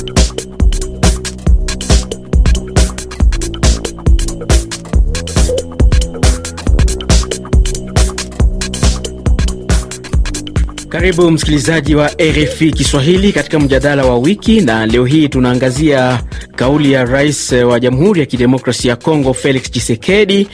Редактор Karibu msikilizaji wa RFI Kiswahili katika mjadala wa wiki, na leo hii tunaangazia kauli ya rais wa Jamhuri ya Kidemokrasia ya Kongo Felix Tshisekedi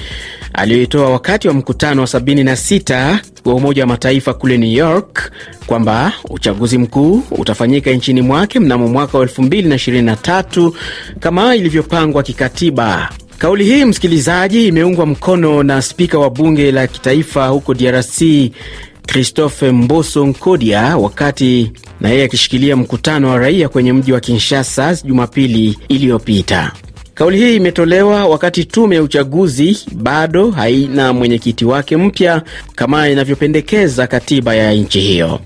aliyoitoa wakati wa mkutano wa 76 wa Umoja wa Mataifa kule New York kwamba uchaguzi mkuu utafanyika nchini mwake mnamo mwaka wa 2023 kama ilivyopangwa kikatiba. Kauli hii msikilizaji, imeungwa mkono na spika wa bunge la kitaifa huko DRC Christophe Mboso Nkodia wakati na yeye akishikilia mkutano wa raia kwenye mji wa Kinshasa Jumapili iliyopita. Kauli hii imetolewa wakati tume ya uchaguzi bado haina mwenyekiti wake mpya kama inavyopendekeza katiba ya nchi hiyo.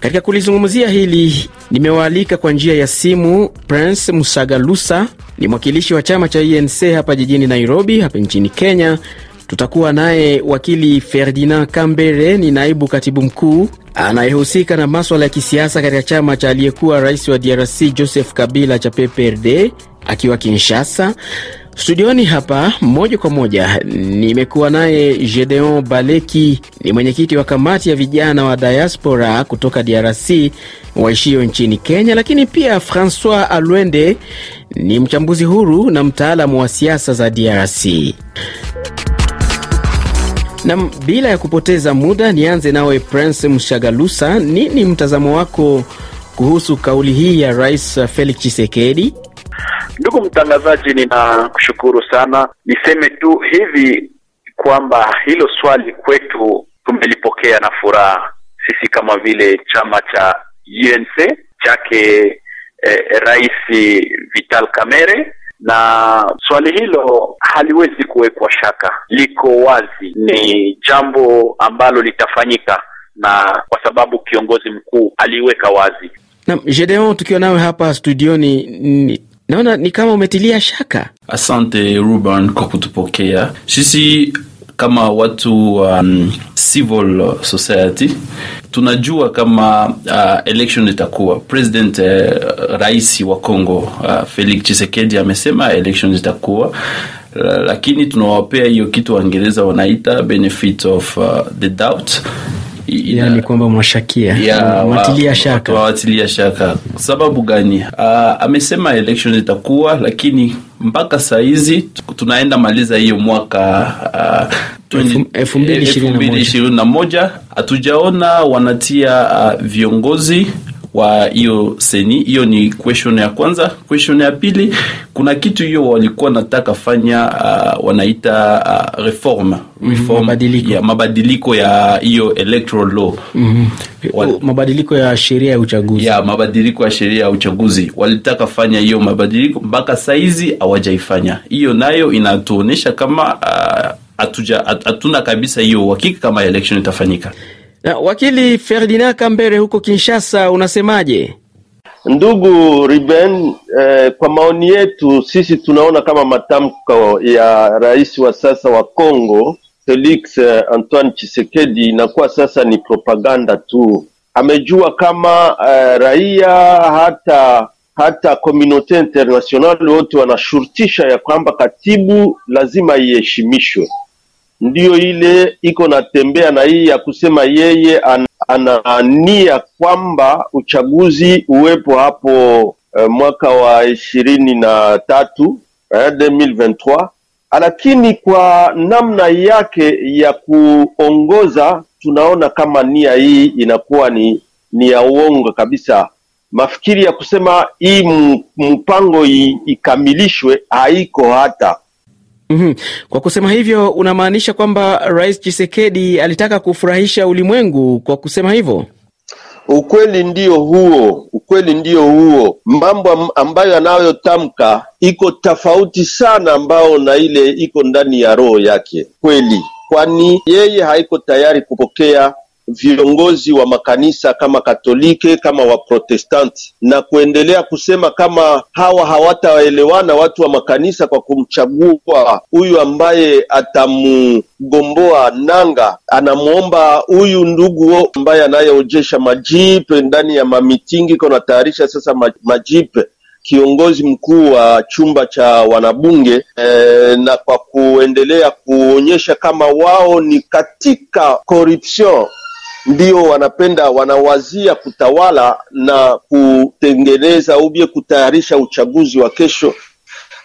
Katika kulizungumzia hili nimewaalika kwa njia ya simu Prince Musagalusa, ni mwakilishi wa chama cha UNC hapa jijini Nairobi, hapa nchini Kenya. Tutakuwa naye wakili Ferdinand Kambere, ni naibu katibu mkuu anayehusika na maswala ya kisiasa katika chama cha aliyekuwa rais wa DRC Joseph Kabila cha PPRD akiwa Kinshasa. Studioni hapa moja kwa moja nimekuwa naye Gedeon Baleki, ni mwenyekiti wa kamati ya vijana wa diaspora kutoka DRC waishio nchini Kenya, lakini pia Francois Alwende ni mchambuzi huru na mtaalamu wa siasa za DRC. Nam, bila ya kupoteza muda, nianze nawe Prince Mshagalusa, nini mtazamo wako kuhusu kauli hii ya Rais Felix Tshisekedi? Ndugu mtangazaji, ninakushukuru sana. Niseme tu hivi kwamba hilo swali kwetu tumelipokea na furaha sisi kama vile chama cha UNC chake eh, Rais Vital Kamerhe na swali hilo haliwezi kuwekwa shaka, liko wazi, ni jambo ambalo litafanyika, na kwa sababu kiongozi mkuu aliweka wazi. Na Gedeon, tukiwa nawe hapa studioni ni, naona ni kama umetilia shaka. Asante Ruben kwa kutupokea sisi kama watu um, civil society tunajua kama uh, election itakuwa. President uh, rais wa Congo uh, Felix Tshisekedi amesema election itakuwa uh, lakini tunawapea hiyo kitu Waingereza wanaita benefit of uh, the doubt. Yani kwamba mwashakia. watilia shaka, watilia shaka. Sababu gani? Uh, amesema election itakuwa, lakini mpaka saa hizi tunaenda maliza hiyo mwaka elfu mbili ishirini na moja hatujaona wanatia uh, viongozi wa hiyo seni. Hiyo ni question ya kwanza. Question ya pili, kuna kitu hiyo walikuwa nataka fanya uh, wanaita uh, reform reform mabadiliko ya mabadiliko ya hiyo electoral law mm -hmm. mabadiliko ya sheria ya uchaguzi ya mabadiliko ya sheria ya uchaguzi walitaka fanya hiyo mabadiliko, mpaka saizi hawajaifanya. Hiyo nayo inatuonyesha kama hatuja hatuna kabisa hiyo uhakika kama election itafanyika. Na wakili Ferdinand Kambere huko Kinshasa, unasemaje? Ndugu Ruben, eh, kwa maoni yetu sisi tunaona kama matamko ya rais wa sasa wa Kongo Felix eh, Antoine Tshisekedi inakuwa sasa ni propaganda tu. Amejua kama eh, raia hata hata komunote international wote wanashurutisha ya kwamba katibu lazima iheshimishwe ndiyo ile iko natembea na hii ya kusema yeye anania kwamba uchaguzi uwepo hapo eh, mwaka wa ishirini na tatu eh, 2023 lakini kwa namna yake ya kuongoza tunaona kama nia hii inakuwa ni ni ya uongo kabisa. Mafikiri ya kusema hii mpango ikamilishwe haiko hata Mm -hmm. Kwa kusema hivyo unamaanisha kwamba Rais Tshisekedi alitaka kufurahisha ulimwengu kwa kusema hivyo? Ukweli ndio huo, ukweli ndio huo. Mambo ambayo anayotamka iko tofauti sana, ambao na ile iko ndani ya roho yake kweli, kwani yeye haiko tayari kupokea viongozi wa makanisa kama Katolike kama Waprotestanti, na kuendelea kusema kama hawa hawataelewana watu wa makanisa kwa kumchagua huyu ambaye atamgomboa nanga. Anamwomba huyu ndugu ambaye anayeojesha majipe ndani ya mamitingi, iko natayarisha sasa majipe kiongozi mkuu wa chumba cha wanabunge e, na kwa kuendelea kuonyesha kama wao ni katika corruption ndio wanapenda wanawazia kutawala na kutengeneza ubie kutayarisha uchaguzi wa kesho.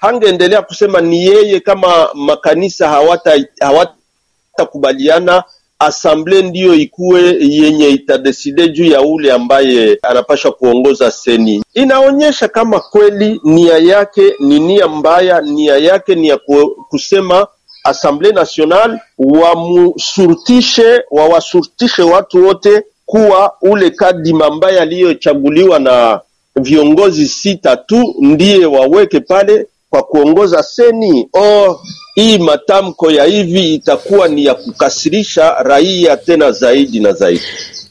Hangeendelea kusema ni yeye kama makanisa hawata hawatakubaliana asamble ndiyo ikuwe yenye itadeside juu ya ule ambaye anapashwa kuongoza seni. Inaonyesha kama kweli nia yake ni nia mbaya, nia yake ni ya kusema Assemble National wamusurtishe wawasurtishe watu wote kuwa ule kadima ambaye aliyochaguliwa na viongozi sita tu ndiye waweke pale kwa kuongoza seni. Oh, hii matamko ya hivi itakuwa ni ya kukasirisha raia tena zaidi na zaidi.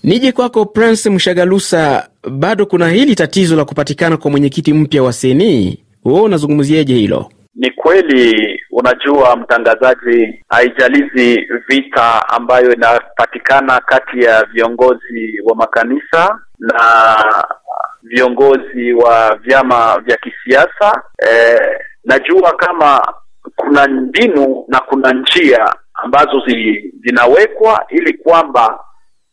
Nije kwako Prince Mshagalusa, bado kuna hili tatizo la kupatikana kwa mwenyekiti mpya wa seni, wewe unazungumziaje hilo? Ni kweli, unajua mtangazaji, haijalizi vita ambayo inapatikana kati ya viongozi wa makanisa na viongozi wa vyama vya kisiasa eh, najua kama kuna mbinu na kuna njia ambazo zi, zinawekwa ili kwamba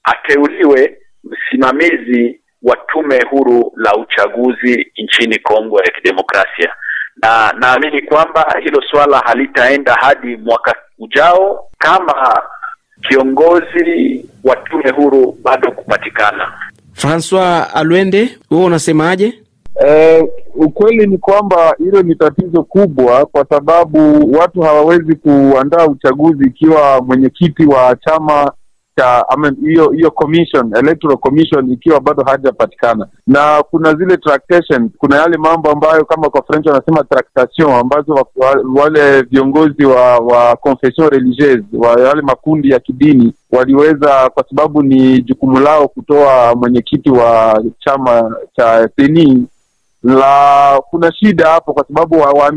ateuliwe msimamizi wa tume huru la uchaguzi nchini Kongo ya Kidemokrasia, na naamini kwamba hilo swala halitaenda hadi mwaka ujao kama kiongozi wa tume huru bado kupatikana. Francois Alwende, wewe unasemaje? Eh, ukweli ni kwamba hilo ni tatizo kubwa, kwa sababu watu hawawezi kuandaa uchaguzi ikiwa mwenyekiti wa chama cha hiyo hiyo commission electoral commission ikiwa bado hajapatikana, na kuna zile tractation, kuna yale mambo ambayo kama kwa French wanasema tractation, ambazo wa, wa, wale viongozi wa wa confession religieuse wa wale makundi ya kidini waliweza, kwa sababu ni jukumu lao kutoa mwenyekiti wa chama cha seni la kuna shida hapo, kwa sababu wa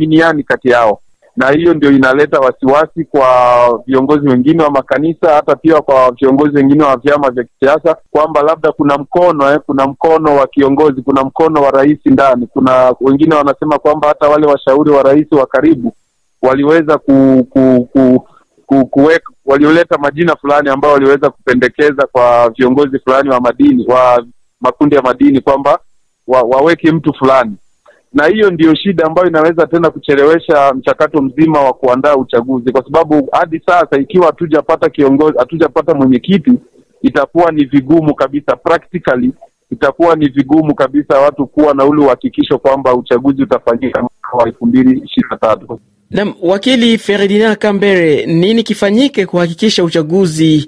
kati yao, na hiyo ndio inaleta wasiwasi kwa viongozi wengine wa makanisa, hata pia kwa viongozi wengine wa vyama vya kisiasa, kwamba labda kuna mkono eh, kuna mkono wa kiongozi, kuna mkono wa rais ndani. Kuna wengine wanasema kwamba hata wale washauri wa rais wa karibu waliweza ku, ku, ku, ku, kuweka walioleta majina fulani ambayo waliweza kupendekeza kwa viongozi fulani wa madini wa makundi ya madini kwamba wa, waweke mtu fulani, na hiyo ndiyo shida ambayo inaweza tena kuchelewesha mchakato mzima wa kuandaa uchaguzi, kwa sababu hadi sasa ikiwa hatujapata kiongozi, hatujapata mwenyekiti, itakuwa ni vigumu kabisa, practically itakuwa ni vigumu kabisa watu kuwa na ule uhakikisho kwamba uchaguzi utafanyika mwaka wa elfu mbili ishirini na tatu. Naam, wakili Ferdinand Kambere, nini kifanyike kuhakikisha uchaguzi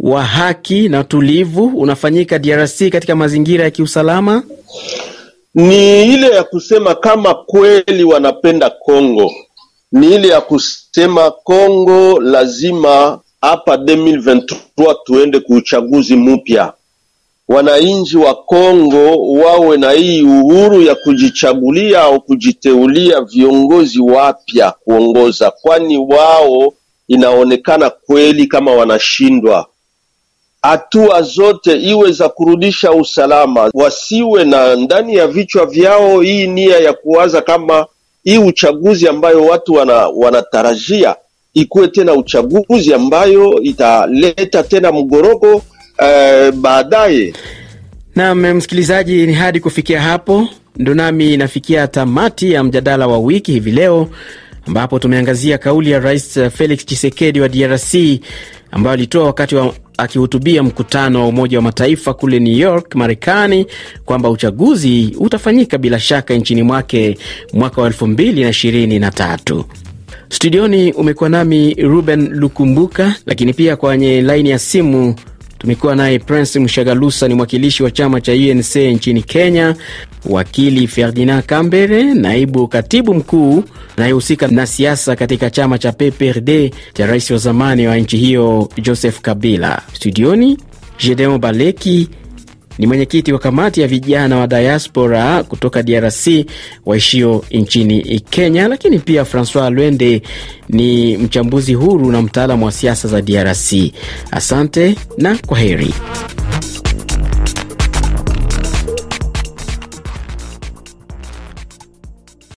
wa haki na tulivu unafanyika DRC katika mazingira ya kiusalama? Ni ile ya kusema kama kweli wanapenda Kongo, ni ile ya kusema Kongo lazima hapa 2023 tuende kuuchaguzi mpya. Wananchi wa Kongo wawe na hii uhuru ya kujichagulia au kujiteulia viongozi wapya kuongoza, kwani wao inaonekana kweli kama wanashindwa hatua zote iwe za kurudisha usalama, wasiwe na ndani ya vichwa vyao hii nia ya kuwaza kama hii uchaguzi ambayo watu wana, wanatarajia ikuwe tena uchaguzi ambayo italeta tena mgorogo eh, baadaye. Naam, msikilizaji, ni hadi kufikia hapo ndo nami nafikia tamati ya mjadala wa wiki hivi leo ambapo tumeangazia kauli ya Rais Felix Tshisekedi wa DRC ambayo alitoa wakati wa akihutubia mkutano wa Umoja wa Mataifa kule New York, Marekani, kwamba uchaguzi utafanyika bila shaka nchini mwake mwaka wa elfu mbili na ishirini na tatu. Studioni umekuwa nami Ruben Lukumbuka, lakini pia kwenye laini ya simu tumekuwa naye Prince Mshagalusa, ni mwakilishi wa chama cha UNC nchini Kenya. Wakili Ferdinand Kambere, naibu katibu mkuu anayehusika na siasa katika chama cha PPRD cha rais wa zamani wa nchi hiyo Joseph Kabila. Studioni Gedeon Baleki ni mwenyekiti wa kamati ya vijana wa diaspora kutoka DRC waishio nchini Kenya, lakini pia Francois Lwende ni mchambuzi huru na mtaalamu wa siasa za DRC. Asante na kwa heri.